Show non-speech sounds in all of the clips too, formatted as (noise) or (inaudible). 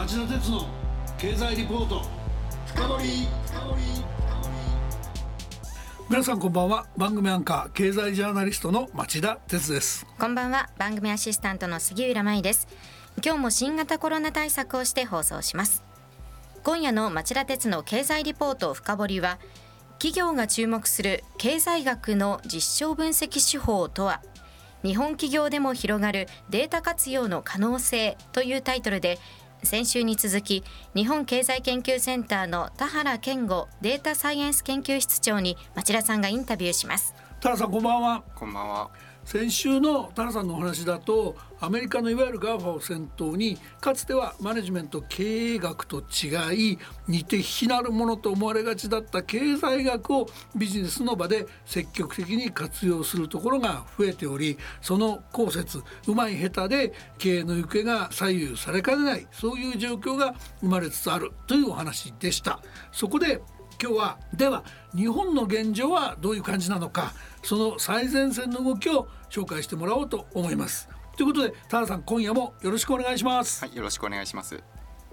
町田鉄の経済リポート。深掘皆さんこんばんは。番組アンカー経済ジャーナリストの町田鉄です。こんばんは。番組アシスタントの杉浦舞です。今日も新型コロナ対策をして放送します。今夜の町田鉄の経済リポート深掘りは企業が注目する経済学の実証分析手法とは日本企業でも広がるデータ活用の可能性というタイトルで先週に続き日本経済研究センターの田原健吾データサイエンス研究室長に町田さんがインタビューします。田原さんこんばんは。こんばんは先週の田原さんのお話だとアメリカのいわゆる GAFA を先頭にかつてはマネジメント経営学と違い似て非なるものと思われがちだった経済学をビジネスの場で積極的に活用するところが増えておりその後説うまい下手で経営の行方が左右されかねないそういう状況が生まれつつあるというお話でした。そこで今日はでは日本の現状はどういう感じなのかその最前線の動きを紹介してもらおうと思います。ということで田原さん今夜もよろしくお願いします。はいよろしくお願いします。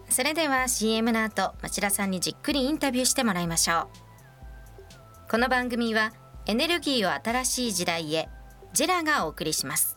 それでは CM の後町田さんにじっくりインタビューしてもらいましょう。この番組はエネルギーを新しい時代へジェラがお送りします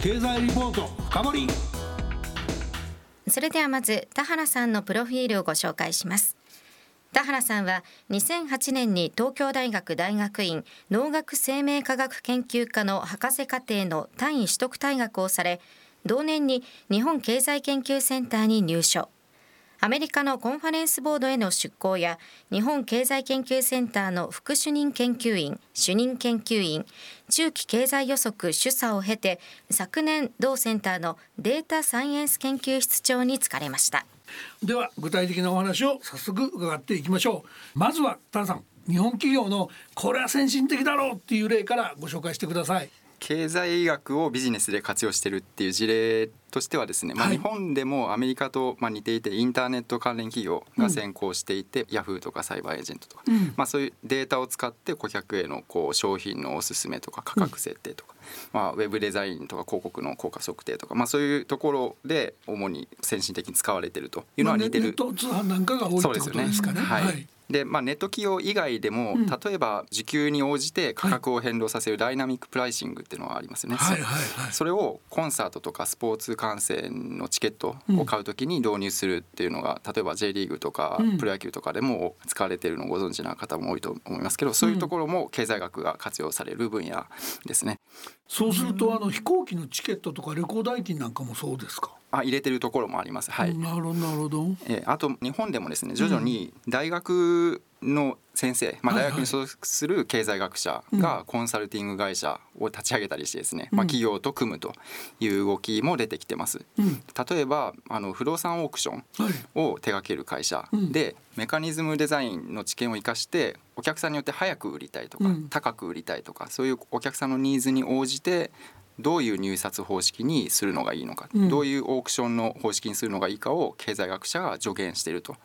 経済リポート深掘それではまず田原さんのプロフィールをご紹介します。田原さんは2008年に東京大学大学院農学生命科学研究科の博士課程の単位取得退学をされ同年に日本経済研究センターに入所。アメリカのコンファレンスボードへの出向や日本経済研究センターの副主任研究員主任研究員中期経済予測主査を経て昨年同センターのデータサイエンス研究室長に就かれました。では具体的なお話を早速伺っていきましょう。まずは田さん日本企業のこれは先進的だろうっていう例からご紹介してください。経済学をビジネスで活用してるっていう事例としてはですね、まあ、日本でもアメリカとまあ似ていてインターネット関連企業が先行していて、うん、ヤフーとかサイバーエージェントとか、うん、まあ、そういうデータを使って顧客へのこう商品のおすすめとか価格設定とか、うん、まあ、ウェブデザインとか広告の効果測定とか、まあ、そういうところで主に先進的に使われてるというのは似てる、まあ、ネット通販なんかが多いってことですかね。はい、はい。で、まあ、ネット企業以外でも、うん、例えば時給に応じて価格を変動させるダイナミックプライシングっていうのはありますよね、はいはいはい、それをコンサートとかスポーツ観戦のチケットを買うときに導入するっていうのが、例えば J リーグとかプロ野球とかでも使われているのをご存知な方も多いと思いますけどそういうところも経済学が活用される分野ですね。そうするとあの飛行機のチケットとか旅行代金なんかもそうですか？あ入れてるところもあります。はい。なるほどなるほど。えあと日本でもですね徐々に大学の先生、まあ、大学に所属する経済学者がコンサルティング会社を立ち上げたりしてですね、まあ、企業と組むという動きも出てきてます。例えばあの不動産オークションを手掛ける会社。でメカニズムデザインの知見を生かしてお客さんによって早く売りたいとか高く売りたいとかそういうお客さんのニーズに応じてどういう入札方式にするのがいいのか、うん、どういうオークションの方式にするのがいいかを経済学者が助言していると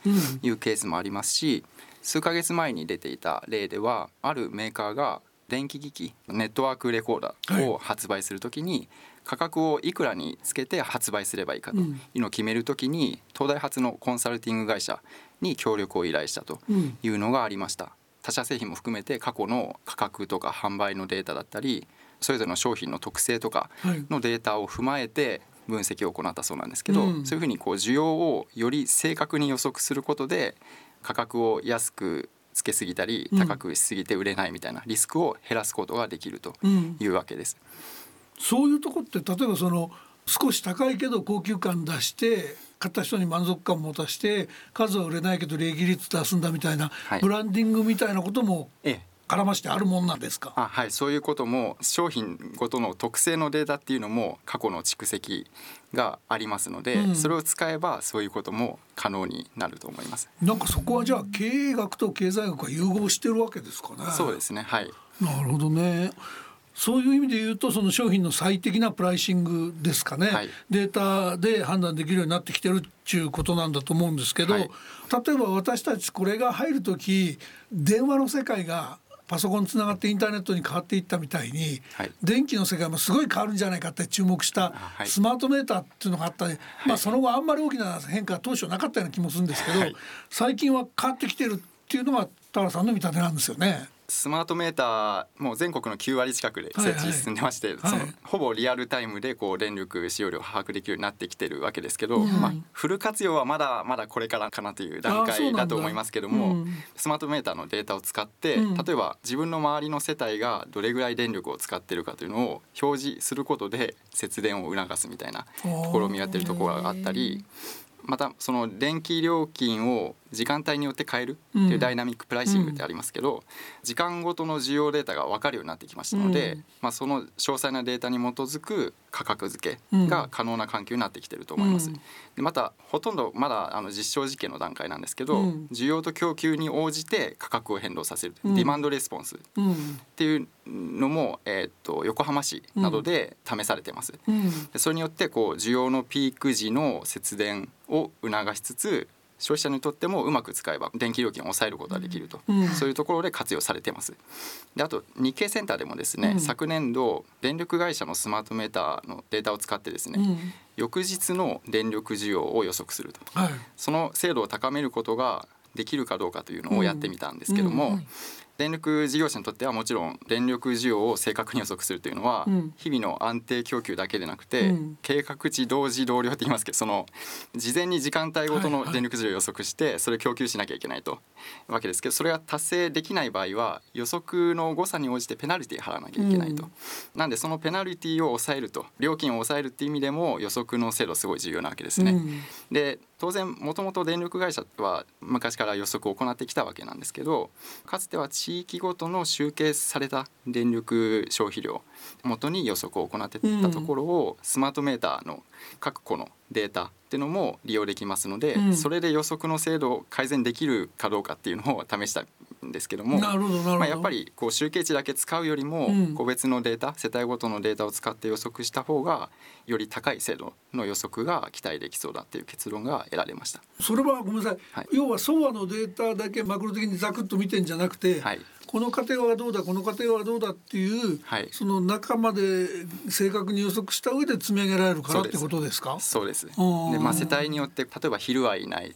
いうケースもありますし数ヶ月前に出ていた例ではあるメーカーが電気機器ネットワークレコーダーを発売するときに、価格をいくらにつけて発売すればいいかというのを決めるときに東大発のコンサルティング会社に協力を依頼したというのがありました。他社製品も含めて過去の価格とか販売のデータだったりそれぞれの商品の特性とかのデータを踏まえて分析を行ったそうなんですけど、うん、そういうふうにこう需要をより正確に予測することで価格を安くつけすぎたり高くしすぎて売れないみたいなリスクを減らすことができるというわけです。うん、そういうとこって例えばその少し高いけど高級感出して買った人に満足感を持たして数は売れないけど利益率出すんだみたいな、はい、ブランディングみたいなことも絡ましてあるもんなんですか？あはいそういうことも商品ごとの特性のデータっていうのも過去の蓄積がありますので、うん、それを使えばそういうことも可能になると思います。なんかそこはじゃあ経営学と経済学が融合してるわけですかね。そうですねはい。なるほどね。そういう意味で言うとその商品の最適なプライシングですかね、はい、データで判断できるようになってきてるっていうことなんだと思うんですけど、はい、例えば私たちこれが入る時電話の世界がパソコンつながってインターネットに変わっていったみたいに、はい、電気の世界もすごい変わるんじゃないかって注目したスマートメーターっていうのがあったり、まあ、その後あんまり大きな変化は当初なかったような気もするんですけど、最近は変わってきてるっていうのが田原さんの見立てなんですよね。スマートメーターも全国の9割近くで設置進んでまして、はいはい、そのほぼリアルタイムでこう電力使用量を把握できるようになってきてるわけですけど、うん、まあ、フル活用はまだまだこれからかなという段階だと思いますけども、うん、スマートメーターのデータを使って、うん、例えば自分の周りの世帯がどれぐらい電力を使ってるかというのを表示することで節電を促すみたいな試みをやってるところがあったり。またその電気料金を時間帯によって変えるっていうダイナミックプライシングってありますけど、うん、時間ごとの需要データが分かるようになってきましたので、うん、まあ、その詳細なデータに基づく価格付けが可能な環境になってきてると思います。うん、でまたほとんどまだあの実証実験の段階なんですけど、需要と供給に応じて価格を変動させる、ディマンドレスポンスっていうのも、えー、と横浜市などで試されてます。でそれによってこう需要のピーク時の節電を促しつつ消費者にとってもうまく使えば電気料金を抑えることができると、うん、そういうところで活用されてます。であと日経センターでもですね、うん、昨年度電力会社のスマートメーターのデータを使ってですね、うん、翌日の電力需要を予測すると、はい、その精度を高めることができるかどうかというのをやってみたんですけども、電力事業者にとってはもちろん電力需要を正確に予測するというのは、日々の安定供給だけでなくて、計画値同時同量って言いますけどその事前に時間帯ごとの電力需要を予測してそれを供給しなきゃいけないとわけですけどそれが達成できない場合は予測の誤差に応じてペナルティ払わなきゃいけないと。なんでそのペナルティを抑えると料金を抑えるっていう意味でも予測の精度すごい重要なわけですね。で当然もともと電力会社は昔から予測を行ってきたわけなんですけどかつては地域ごとの集計された電力消費量元に予測を行ってたところを、スマートメーターの各個のデータっていうのも利用できますので、うん、それで予測の精度を改善できるかどうかっていうのを試したんですけどもまあ、やっぱりこう集計値だけ使うよりも個別のデータ、うん、世帯ごとのデータを使って予測した方がより高い精度の予測が期待できそうだっていう結論が得られました。それはごめんなさい、はい、要はソ和のデータだけマクロ的にざくっと見てんじゃなくて、はい、この家庭はどうだこの家庭はどうだっていう、はい、その中まで正確に予測した上で積み上げられるからってことですか？そうです。で、まあ、世帯によって例えば昼はいない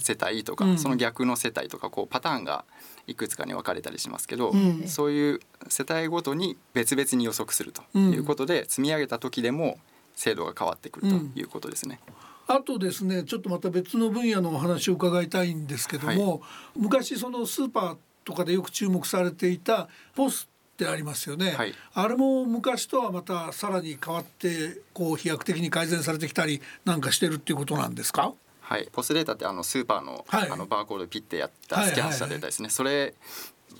世帯とか、うん、その逆の世帯とかこうパターンがいくつかに分かれたりしますけど、うん、そういう世帯ごとに別々に予測するということで、積み上げた時でも精度が変わってくるということですね。あとですねちょっとまた別の分野のお話を伺いたいんですけども、はい、昔そのスーパーとかでよく注目されていたポスってありますよね、はい、あれも昔とはまたさらに変わってこう飛躍的に改善されてきたりなんかしてるっていうことなんですか？はい、ポスデータってあのスーパーの,、あのバーコードピッてやったスキャンしたデータですね、それ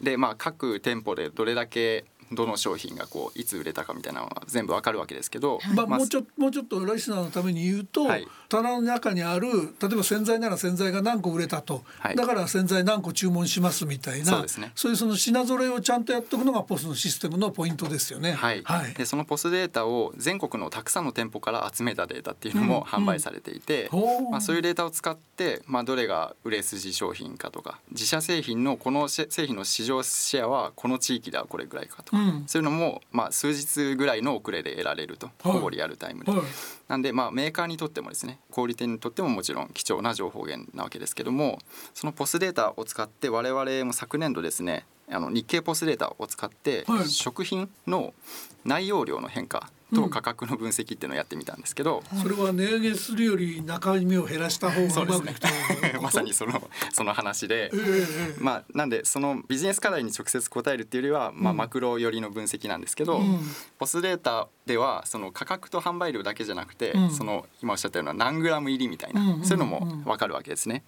でまあ各店舗でどれだけどの商品がこういつ売れたかみたいなのは全部わかるわけですけど、まあ、もうちょもうちょっとライスナーのために言うと、はい、棚の中にある例えば洗剤なら洗剤が何個売れたと、はい、だから洗剤何個注文しますみたいなそうです、ね、そういうその品揃えをちゃんとやっておくのがポスのシステムのポイントですよね。はい、はい、でそのポスデータを全国のたくさんの店舗から集めたデータっていうのも販売されていて、うん。う。ん、まあ、そういうデータを使って、まあ、どれが売れ筋商品かとか自社製品のこの製品の市場シェアはこの地域ではこれぐらいかとか。か、うん。そういうのも、まあ、数日ぐらいの遅れで得られると、はい。ほぼリアルタイムで。はい。なんで、まあ、メーカーにとってもですね小売店にとってももちろん貴重な情報源なわけですけどもそのポスデータを使って我々も昨年度ですねあの日経ポスデータを使って、はい。食品の内容量の変化と価格の分析っていうのをやってみたんですけど、それは値上げするより中身を減らした方がそうまくいくと (laughs) まさにそのその話でええ。ええ。まあ、なんでそのビジネス課題に直接答えるっていうよりは、まあ、うんマクロ寄りの分析なんですけど、うん。ポスデータではその価格と販売量だけじゃなくて、うん。その今おっしゃったような何グラム入りみたいな、うんうんうんそういうのも分かるわけですね。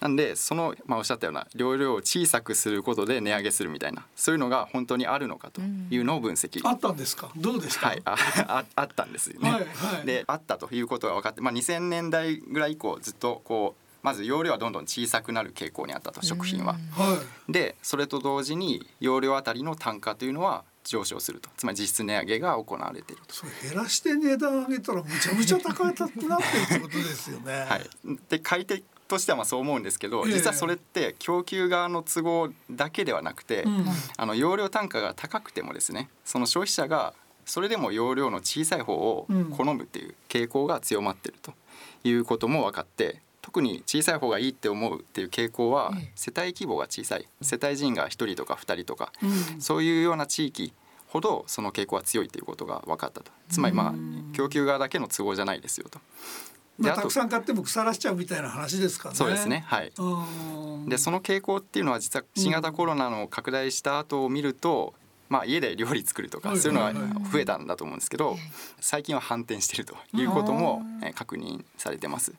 なんでその、まあ、おっしゃったような容量を小さくすることで値上げするみたいなそういうのが本当にあるのかというのを分析。あったんですか？どうでした、はい、ああ (laughs) あったんですよね。はいはいであったということが分かって、まあ、2000年代ぐらい以降ずっとこうまず容量はどんどん小さくなる傾向にあったと食品は。はいでそれと同時に容量あたりの単価というのは上昇するとつまり実質値上げが行われていると。それ減らして値段上げたらむちゃむちゃ高くなってるってことですよね。(laughs) はい、で買い手としてはまあそう思うんですけどええ実はそれって供給側の都合だけではなくて、うんあの容量単価が高くてもですねその消費者がそれでも容量の小さい方を好むっていう傾向が強まっているということも分かって特に小さい方がいいって思うっていう傾向はええ世帯規模が小さい世帯人が1人とか2人とかうんそういうような地域ほどその傾向は強いということが分かったとつまりまあ供給側だけの都合じゃないですよと。でまあ、たくさん買っても腐らしちゃうみたいな話ですからね。そうですね。はいうん。でその傾向っていうのは実は新型コロナの拡大した後を見ると、まあ、家で料理作るとかはいそういうのははいはい増えたんだと思うんですけど最近は反転してるということもえー確認されてます。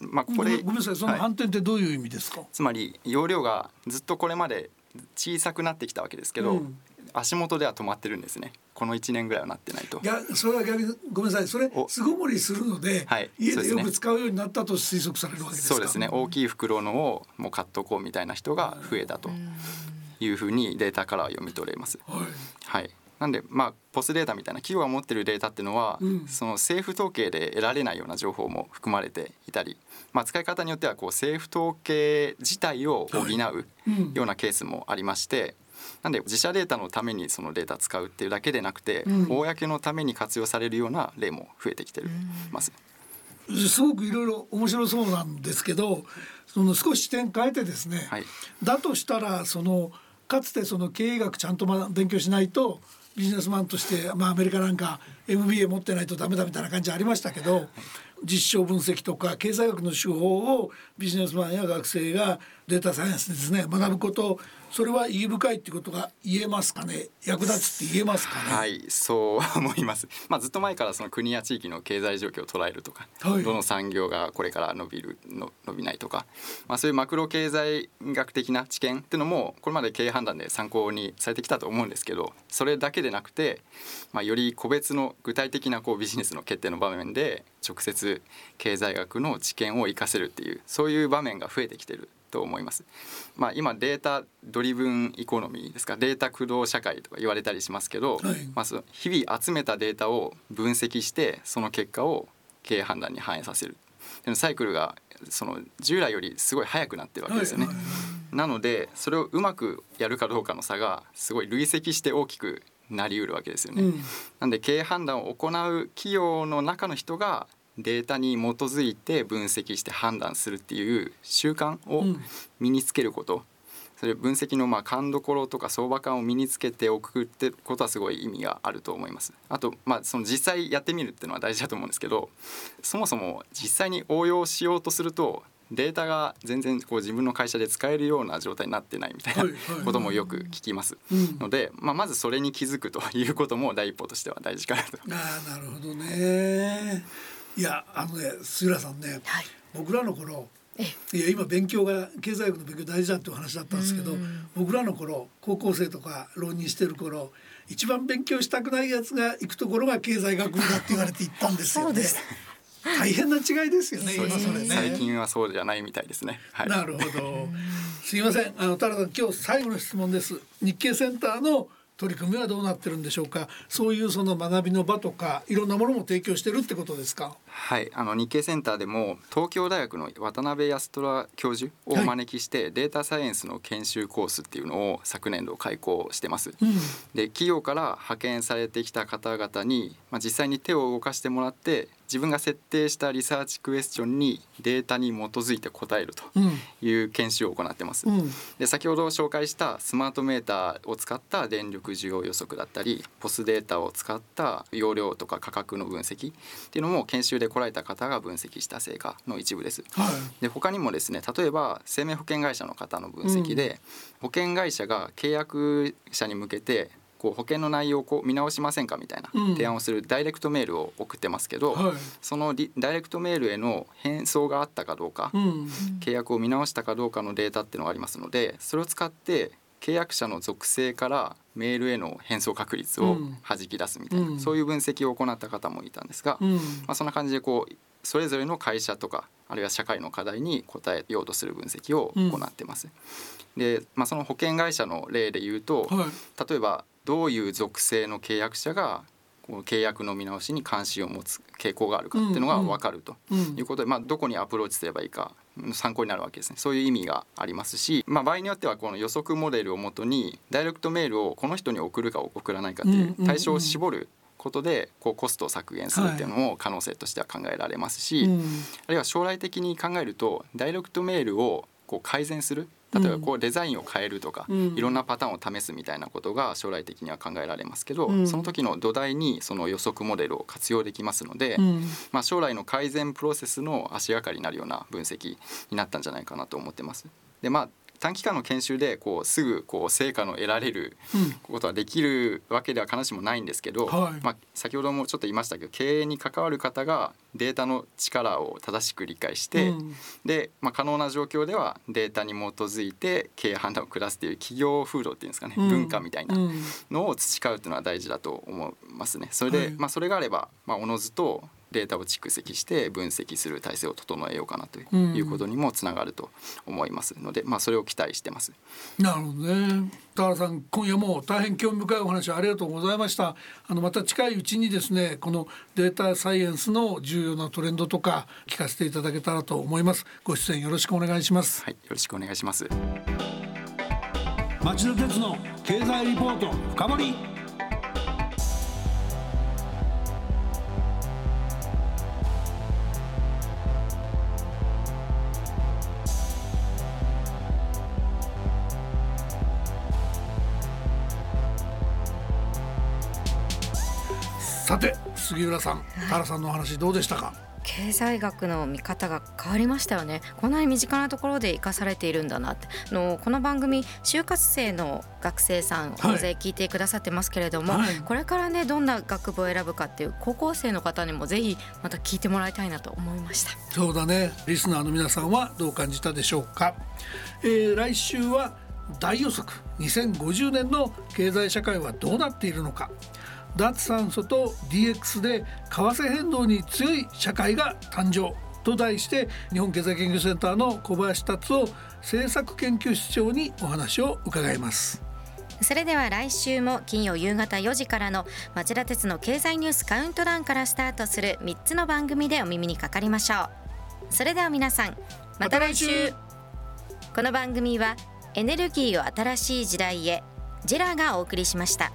まあ、ここでごめんなさい。そのはい。反転ってどういう意味ですか？つまり容量がずっとこれまで小さくなってきたわけですけど、うん。足元では止まってるんですね。この1年ぐらいはなってないと。い。やそれは逆にごめんなさい。それお。巣ごもりするので、はい。家でよく使うようになったと推測されるわけですか？そうですね。大きい袋のをもう買っとこうみたいな人が増えたというふうにデータからは読み取れます。はい。はい、なんでまあポスデータみたいな企業が持ってるデータっていうのは、うんその政府統計で得られないような情報も含まれていたり、まあ、使い方によってはこう政府統計自体を補ううんようなケースもありまして。なんで自社データのためにそのデータ使うっていうだけでなくて、うん公のために活用されるような例も増えてきてるます。すごくいろいろ面白そうなんですけどその少し視点変えてですね、はいだとしたらそのかつてその経営学ちゃんと勉強しないとビジネスマンとして、まあ、アメリカなんか MBA 持ってないとダメだみたいな感じありましたけど実証分析とか経済学の手法をビジネスマンや学生がデータサイエンスですね学ぶことそれは意義深いっていうことが言えますかね？役立つって言えますかね？はい、そう思います。(laughs) まあずっと前からその国や地域の経済状況を捉えるとか、はいどの産業がこれから伸びるの伸びないとか、まあそういうマクロ経済学的な知見っていうのもこれまで経営判断で参考にされてきたと思うんですけど、それだけでなくて、まあより個別の具体的なこうビジネスの決定の場面で直接経済学の知見を活かせるっていうそういう場面が増えてきてると思います。まあ、今データドリブンイコノミーですかデータ駆動社会とか言われたりしますけど、はいまあ、その日々集めたデータを分析してその結果を経営判断に反映させるでもサイクルがその従来よりすごい速くなってるわけですよね。はいはいなのでそれをうまくやるかどうかの差がすごい累積して大きくなりうるわけですよね。うんなんで経営判断を行う企業の中の人がデータに基づいて分析して判断するっていう習慣をうん身につけること、それ分析のまあ勘どころとか相場感を身につけておくってことはすごい意味があると思います。あとまあその実際やってみるっていうのは大事だと思うんですけどそもそも実際に応用しようとするとデータが全然こう自分の会社で使えるような状態になってないみたいなこともよく聞きます。うんので、まあ、まずそれに気づくということも第一歩としては大事かなと。ああなるほどね。いやあのね杉浦さんね、はい僕らの頃えいや今勉強が経済学の勉強大事だっていう話だったんですけど僕らの頃高校生とか浪人してる頃一番勉強したくないやつが行くところが経済学部だって言われて行ったんですよね。(laughs) 大変な違いですよね今それね。最近はそうじゃないみたいですね。はい。なるほど。すいません。あのタラさん今日最後の質問です。日経センターの取り組みはどうなってるんでしょうか？そういうその学びの場とかいろんなものも提供してるってことですか？はいあの日経センターでも東京大学の渡辺康虎教授をお招きして、はい、データサイエンスの研修コースっていうのを昨年度開講してます、うん、で企業から派遣されてきた方々に、まあ、実際に手を動かしてもらって自分が設定したリサーチクエスチョンにデータに基づいて答えるという研修を行ってます。うん、で先ほど紹介したスマートメーターを使った電力需要予測だったりポスデータを使った容量とか価格の分析っていうのも研修で来られた方が分析した成果の一部です。はい、で他にもですね例えば生命保険会社の方の分析で、うん、保険会社が契約者に向けてこう保険の内容をこう見直しませんかみたいな提案をするダイレクトメールを送ってますけど、はい、そのダイレクトメールへの返送があったかどうか、うん、契約を見直したかどうかのデータっていうのがありますのでそれを使って契約者の属性からメールへの返送確率を弾き出すみたいな、うん、そういう分析を行った方もいたんですが、うん、まあ、そんな感じでこうそれぞれの会社とかあるいは社会の課題に答えようとする分析を行ってます。で、まあ、その保険会社の例で言うと、はい、例えばどういう属性の契約者がこう契約の見直しに関心を持つ傾向があるかっていうのが分かるということで、まあ、どこにアプローチすればいいか参考になるわけですね。そういう意味がありますし、まあ、場合によってはこの予測モデルをもとにダイレクトメールをこの人に送るか送らないかっていう対象を絞ることでこうコストを削減するっていうのも可能性としては考えられますし、あるいは将来的に考えるとダイレクトメールをこう改善する例えばこうデザインを変えるとか、うん、いろんなパターンを試すみたいなことが将来的には考えられますけど、うん、その時の土台にその予測モデルを活用できますので、うん、まあ、将来の改善プロセスの足がかりになるような分析になったんじゃないかなと思ってます。でまあ短期間の研修でこうすぐこう成果の得られることはできるわけでは必ずしもないんですけど、はい、まあ、先ほどもちょっと言いましたけど経営に関わる方がデータの力を正しく理解して、うん、で、まあ、可能な状況ではデータに基づいて経営判断を下すという企業風土っていうんですかね、うん、文化みたいなのを培うというのは大事だと思いますね。それで、はい、まあ、それがあれば、まあ、おのずとデータを蓄積して分析する体制を整えようかなということにもつながると思いますので、まあ、それを期待してます。なるほどね。田原さん今夜も大変興味深いお話ありがとうございました。あのまた近いうちにですねこのデータサイエンスの重要なトレンドとか聞かせていただけたらと思います。ご出演よろしくお願いします。はいよろしくお願いします。町田鉄の経済リポート深掘杉浦さん、原さんのお話どうでしたか？経済学の見方が変わりましたよね。こんなに身近なところで生かされているんだなって。のこの番組就活生の学生さん大勢聞いてくださってますけれども、はい、これからねどんな学部を選ぶかっていう高校生の方にもぜひまた聞いてもらいたいなと思いました。そうだね。リスナーの皆さんはどう感じたでしょうか、えー、来週は大予測。2050年の経済社会はどうなっているのか？脱炭素と DX で為替変動に強い社会が誕生と題して日本経済研究センターの小林達夫政策研究室長にお話を伺います。それでは来週も金曜夕方4時からの町田鉄の経済ニュースカウントダウンからスタートする3つの番組でお耳にかかりましょう。それでは皆さんまた来週。この番組はエネルギーを新しい時代へジェラがお送りしました。